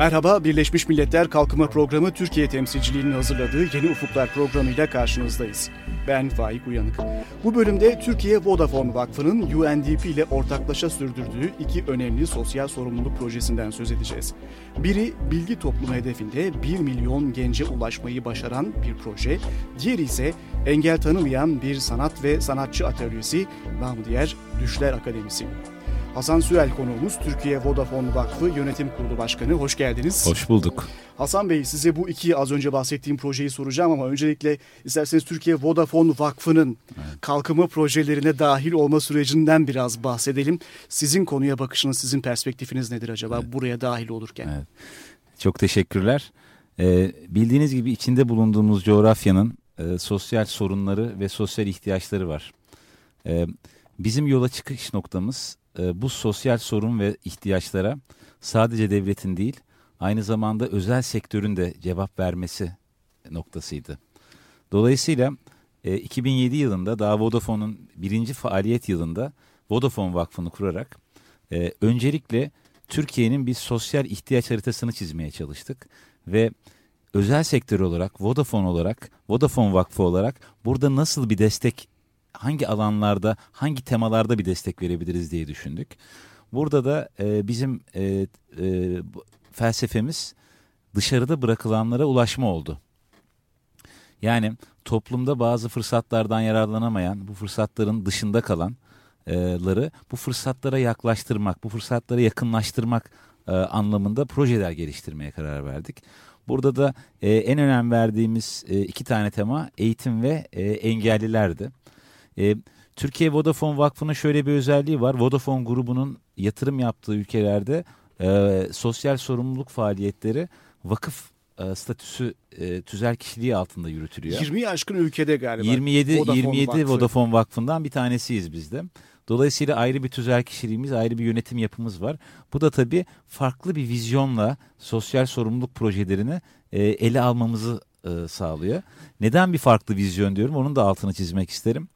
Merhaba, Birleşmiş Milletler Kalkınma Programı Türkiye temsilciliğinin hazırladığı Yeni Ufuklar programıyla karşınızdayız. Ben Faik Uyanık. Bu bölümde Türkiye Vodafone Vakfı'nın UNDP ile ortaklaşa sürdürdüğü iki önemli sosyal sorumluluk projesinden söz edeceğiz. Biri bilgi toplumu hedefinde 1 milyon gence ulaşmayı başaran bir proje, diğeri ise engel tanımayan bir sanat ve sanatçı atölyesi, namı diğer Düşler Akademisi. Hasan Süel konuğumuz Türkiye Vodafone Vakfı Yönetim Kurulu Başkanı. Hoş geldiniz. Hoş bulduk. Hasan Bey size bu iki az önce bahsettiğim projeyi soracağım ama öncelikle isterseniz Türkiye Vodafone Vakfı'nın evet. kalkınma projelerine dahil olma sürecinden biraz bahsedelim. Sizin konuya bakışınız, sizin perspektifiniz nedir acaba evet. buraya dahil olurken? Evet. Çok teşekkürler. Ee, bildiğiniz gibi içinde bulunduğumuz coğrafyanın e, sosyal sorunları ve sosyal ihtiyaçları var. Ee, bizim yola çıkış noktamız e, bu sosyal sorun ve ihtiyaçlara sadece devletin değil aynı zamanda özel sektörün de cevap vermesi noktasıydı. Dolayısıyla e, 2007 yılında daha Vodafone'un birinci faaliyet yılında Vodafone Vakfı'nı kurarak e, öncelikle Türkiye'nin bir sosyal ihtiyaç haritasını çizmeye çalıştık ve özel sektör olarak, Vodafone olarak, Vodafone Vakfı olarak burada nasıl bir destek hangi alanlarda, hangi temalarda bir destek verebiliriz diye düşündük. Burada da e, bizim e, e, felsefemiz dışarıda bırakılanlara ulaşma oldu. Yani toplumda bazı fırsatlardan yararlanamayan, bu fırsatların dışında kalanları bu fırsatlara yaklaştırmak, bu fırsatlara yakınlaştırmak e, anlamında projeler geliştirmeye karar verdik. Burada da e, en önem verdiğimiz e, iki tane tema eğitim ve e, engellilerdi. E, Türkiye Vodafone Vakfı'nın şöyle bir özelliği var. Vodafone grubunun yatırım yaptığı ülkelerde e, sosyal sorumluluk faaliyetleri vakıf e, statüsü e, tüzel kişiliği altında yürütülüyor. 20 aşkın ülkede galiba. 27 Vodafone 27 Vakfı. Vodafone Vakfı'ndan bir tanesiyiz biz de. Dolayısıyla ayrı bir tüzel kişiliğimiz, ayrı bir yönetim yapımız var. Bu da tabii farklı bir vizyonla sosyal sorumluluk projelerini e, ele almamızı e, sağlıyor. Neden bir farklı vizyon diyorum? Onun da altını çizmek isterim.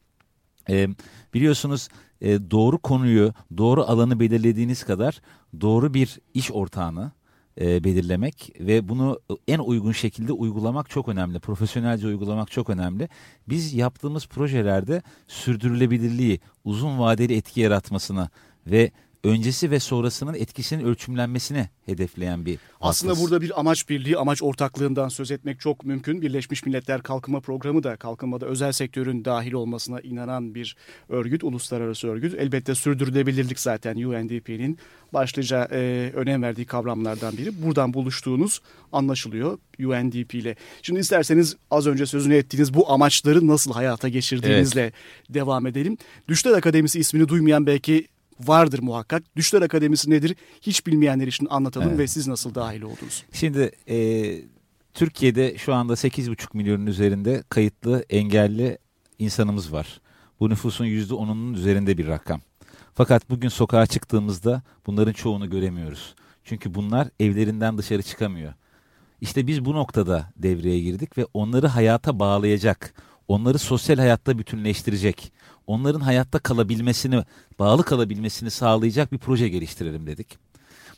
E, biliyorsunuz e, doğru konuyu, doğru alanı belirlediğiniz kadar doğru bir iş ortağını e, belirlemek ve bunu en uygun şekilde uygulamak çok önemli. Profesyonelce uygulamak çok önemli. Biz yaptığımız projelerde sürdürülebilirliği, uzun vadeli etki yaratmasına ve öncesi ve sonrasının etkisinin ölçümlenmesine hedefleyen bir Aslında atlas. burada bir amaç birliği, amaç ortaklığından söz etmek çok mümkün. Birleşmiş Milletler Kalkınma Programı da kalkınmada özel sektörün dahil olmasına inanan bir örgüt, uluslararası örgüt. Elbette sürdürülebilirlik zaten UNDP'nin başlıca e, önem verdiği kavramlardan biri. Buradan buluştuğunuz anlaşılıyor UNDP ile. Şimdi isterseniz az önce sözünü ettiğiniz bu amaçları nasıl hayata geçirdiğinizle evet. devam edelim. Düşler Akademisi ismini duymayan belki vardır muhakkak. Düşler Akademisi nedir? Hiç bilmeyenler için anlatalım evet. ve siz nasıl dahil oldunuz? Şimdi e, Türkiye'de şu anda 8,5 milyonun üzerinde kayıtlı engelli insanımız var. Bu nüfusun %10'unun üzerinde bir rakam. Fakat bugün sokağa çıktığımızda bunların çoğunu göremiyoruz. Çünkü bunlar evlerinden dışarı çıkamıyor. İşte biz bu noktada devreye girdik ve onları hayata bağlayacak, onları sosyal hayatta bütünleştirecek, onların hayatta kalabilmesini, bağlı kalabilmesini sağlayacak bir proje geliştirelim dedik.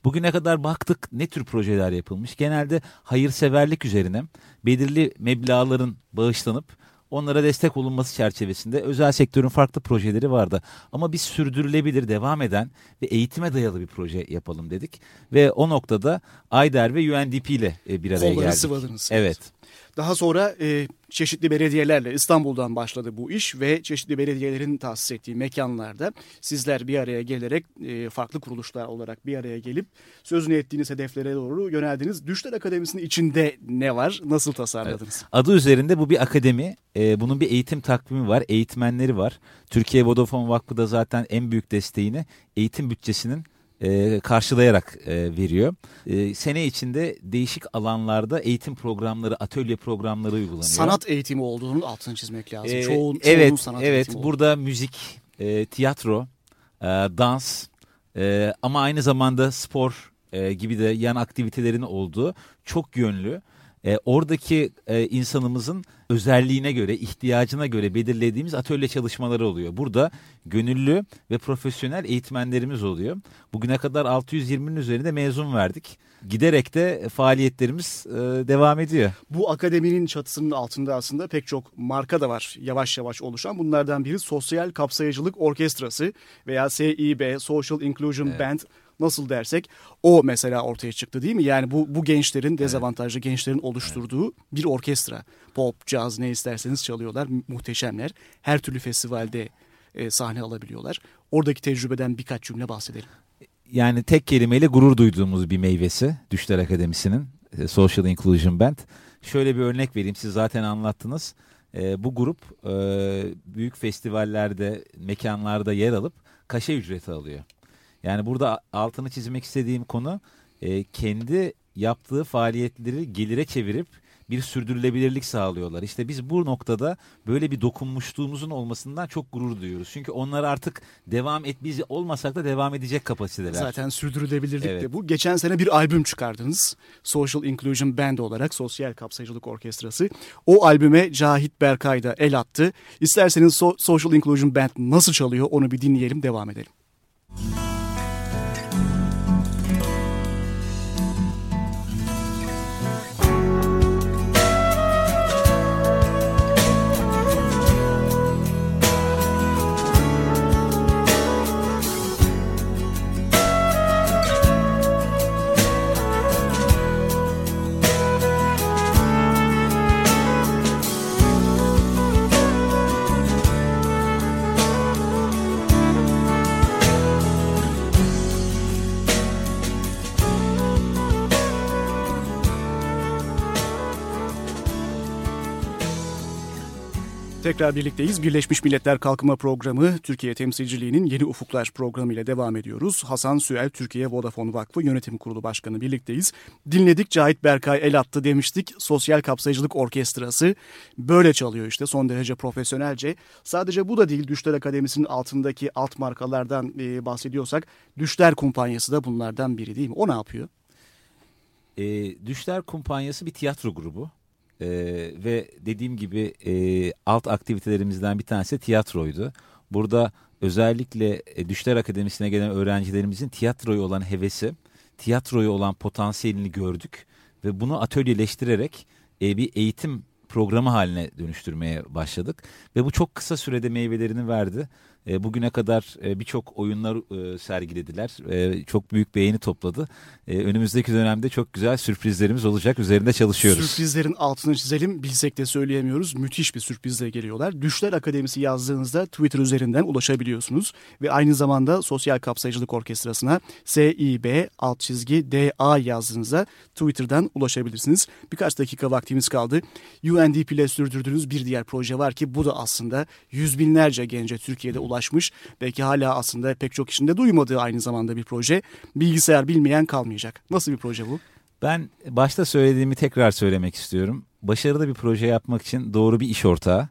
Bugüne kadar baktık ne tür projeler yapılmış. Genelde hayırseverlik üzerine belirli meblağların bağışlanıp onlara destek olunması çerçevesinde özel sektörün farklı projeleri vardı. Ama biz sürdürülebilir, devam eden ve eğitime dayalı bir proje yapalım dedik. Ve o noktada AYDER ve UNDP ile e, bir araya Kolları geldik. sıvadınız. Evet. Daha sonra e, çeşitli belediyelerle İstanbul'dan başladı bu iş ve çeşitli belediyelerin tahsis ettiği mekanlarda sizler bir araya gelerek e, farklı kuruluşlar olarak bir araya gelip sözünü ettiğiniz hedeflere doğru yöneldiniz. Düşler Akademisi'nin içinde ne var? Nasıl tasarladınız? Evet. Adı üzerinde bu bir akademi. E, bunun bir eğitim takvimi var, eğitmenleri var. Türkiye Vodafone Vakfı da zaten en büyük desteğini eğitim bütçesinin e, karşılayarak e, veriyor. E, sene içinde değişik alanlarda eğitim programları, atölye programları uygulanıyor. Sanat eğitimi olduğunun altını çizmek lazım. E, çoğun, evet, sanat evet. Burada olduğunu. müzik, e, tiyatro, e, dans e, ama aynı zamanda spor e, gibi de yan aktivitelerin olduğu çok yönlü e, oradaki e, insanımızın özelliğine göre, ihtiyacına göre belirlediğimiz atölye çalışmaları oluyor. Burada gönüllü ve profesyonel eğitmenlerimiz oluyor. Bugüne kadar 620'nin üzerinde mezun verdik. Giderek de faaliyetlerimiz e, devam ediyor. Bu akademinin çatısının altında aslında pek çok marka da var yavaş yavaş oluşan. Bunlardan biri Sosyal Kapsayıcılık Orkestrası veya SIB, Social Inclusion evet. Band nasıl dersek o mesela ortaya çıktı değil mi? Yani bu bu gençlerin dezavantajlı gençlerin oluşturduğu bir orkestra. Pop, caz ne isterseniz çalıyorlar. Muhteşemler. Her türlü festivalde e, sahne alabiliyorlar. Oradaki tecrübeden birkaç cümle bahsedelim. Yani tek kelimeyle gurur duyduğumuz bir meyvesi Düşler Akademisi'nin e, Social Inclusion Band. Şöyle bir örnek vereyim siz zaten anlattınız. E, bu grup e, büyük festivallerde, mekanlarda yer alıp kaşe ücreti alıyor. Yani burada altını çizmek istediğim konu e, kendi yaptığı faaliyetleri gelire çevirip bir sürdürülebilirlik sağlıyorlar. İşte biz bu noktada böyle bir dokunmuşluğumuzun olmasından çok gurur duyuyoruz. Çünkü onlar artık devam et biz olmasak da devam edecek kapasiteler. Zaten sürdürülebilirlik evet. de bu. Geçen sene bir albüm çıkardınız. Social Inclusion Band olarak Sosyal Kapsayıcılık Orkestrası. O albüme Cahit Berkay da el attı. İsterseniz so Social Inclusion Band nasıl çalıyor onu bir dinleyelim devam edelim. Müzik Tekrar birlikteyiz. Birleşmiş Milletler Kalkınma Programı Türkiye Temsilciliği'nin Yeni Ufuklar programı ile devam ediyoruz. Hasan Süel Türkiye Vodafone Vakfı Yönetim Kurulu Başkanı birlikteyiz. Dinledik Cahit Berkay el attı demiştik. Sosyal Kapsayıcılık Orkestrası böyle çalıyor işte son derece profesyonelce. Sadece bu da değil Düşler Akademisi'nin altındaki alt markalardan e, bahsediyorsak Düşler Kumpanyası da bunlardan biri değil mi? O ne yapıyor? E, Düşler Kumpanyası bir tiyatro grubu. E, ve dediğim gibi e, alt aktivitelerimizden bir tanesi tiyatroydu. Burada özellikle e, Düşler Akademisi'ne gelen öğrencilerimizin tiyatroya olan hevesi, tiyatroya olan potansiyelini gördük ve bunu atölyeleştirerek e, bir eğitim programı haline dönüştürmeye başladık. Ve bu çok kısa sürede meyvelerini verdi. E, bugüne kadar e, birçok oyunlar e, sergilediler. E, çok büyük beğeni topladı. E, önümüzdeki dönemde çok güzel sürprizlerimiz olacak. Üzerinde çalışıyoruz. Sürprizlerin altını çizelim. Bilsek de söyleyemiyoruz. Müthiş bir sürprizle geliyorlar. Düşler Akademisi yazdığınızda Twitter üzerinden ulaşabiliyorsunuz. Ve aynı zamanda Sosyal Kapsayıcılık Orkestrası'na SİB alt çizgi DA yazdığınızda Twitter'dan ulaşabilirsiniz. Birkaç dakika vaktimiz kaldı. UNDP ile sürdürdüğünüz bir diğer proje var ki bu da aslında yüz binlerce gence Türkiye'de ulaşan ulaşmış. Belki hala aslında pek çok kişinin de duymadığı aynı zamanda bir proje. Bilgisayar bilmeyen kalmayacak. Nasıl bir proje bu? Ben başta söylediğimi tekrar söylemek istiyorum. Başarılı bir proje yapmak için doğru bir iş ortağı,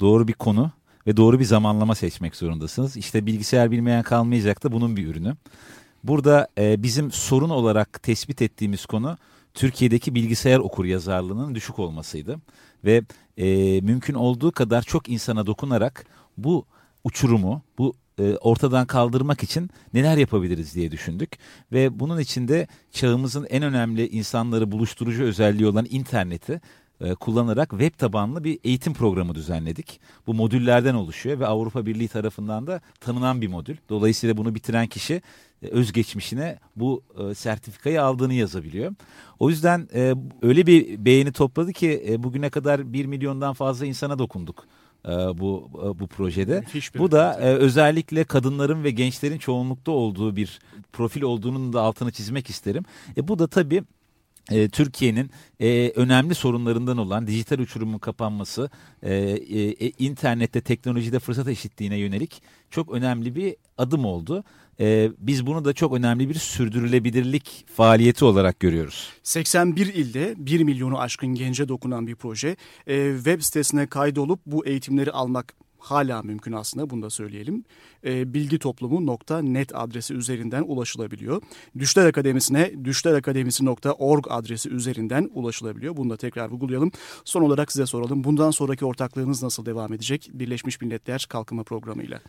doğru bir konu ve doğru bir zamanlama seçmek zorundasınız. İşte bilgisayar bilmeyen kalmayacak da bunun bir ürünü. Burada e, bizim sorun olarak tespit ettiğimiz konu Türkiye'deki bilgisayar okur yazarlığının düşük olmasıydı. Ve e, mümkün olduğu kadar çok insana dokunarak bu uçurumu, bu e, ortadan kaldırmak için neler yapabiliriz diye düşündük. Ve bunun içinde çağımızın en önemli insanları buluşturucu özelliği olan interneti e, kullanarak web tabanlı bir eğitim programı düzenledik. Bu modüllerden oluşuyor ve Avrupa Birliği tarafından da tanınan bir modül. Dolayısıyla bunu bitiren kişi e, özgeçmişine bu e, sertifikayı aldığını yazabiliyor. O yüzden e, öyle bir beğeni topladı ki e, bugüne kadar 1 milyondan fazla insana dokunduk bu e, bu projede. Bu da e, özellikle kadınların ve gençlerin çoğunlukta olduğu bir profil olduğunun da altını çizmek isterim. E, bu da tabii e, Türkiye'nin e, önemli sorunlarından olan dijital uçurumun kapanması, e, e, internette teknolojide fırsat eşitliğine yönelik çok önemli bir adım oldu. E, biz bunu da çok önemli bir sürdürülebilirlik faaliyeti olarak görüyoruz. 81 ilde 1 milyonu aşkın gence dokunan bir proje. E, web sitesine kaydolup bu eğitimleri almak hala mümkün aslında bunu da söyleyelim. E, bilgitoplumu.net adresi üzerinden ulaşılabiliyor. Düşler Akademisi'ne düşlerakademisi.org adresi üzerinden ulaşılabiliyor. Bunu da tekrar vurgulayalım. Son olarak size soralım. Bundan sonraki ortaklığınız nasıl devam edecek Birleşmiş Milletler Kalkınma Programı ile?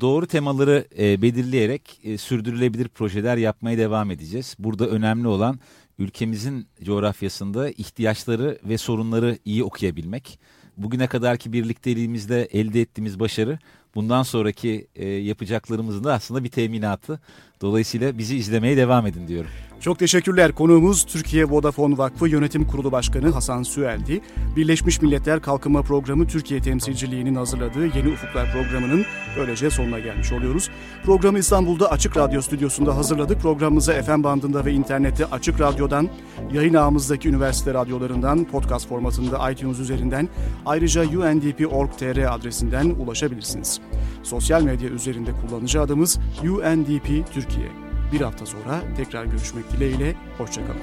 Doğru temaları e, belirleyerek e, sürdürülebilir projeler yapmaya devam edeceğiz. Burada önemli olan ülkemizin coğrafyasında ihtiyaçları ve sorunları iyi okuyabilmek. Bugüne kadarki birlikteliğimizde elde ettiğimiz başarı bundan sonraki e, yapacaklarımızın da aslında bir teminatı. Dolayısıyla bizi izlemeye devam edin diyorum. Çok teşekkürler. Konuğumuz Türkiye Vodafone Vakfı Yönetim Kurulu Başkanı Hasan Süeldi. Birleşmiş Milletler Kalkınma Programı Türkiye temsilciliğinin hazırladığı Yeni Ufuklar programının böylece sonuna gelmiş oluyoruz. Programı İstanbul'da Açık Radyo stüdyosunda hazırladık. Programımızı FM bandında ve internette Açık Radyo'dan, yayın ağımızdaki üniversite radyolarından, podcast formatında iTunes üzerinden, ayrıca undp.org.tr adresinden ulaşabilirsiniz. Sosyal medya üzerinde kullanıcı adımız UNDP Türkiye. Bir hafta sonra tekrar görüşmek dileğiyle, hoşçakalın.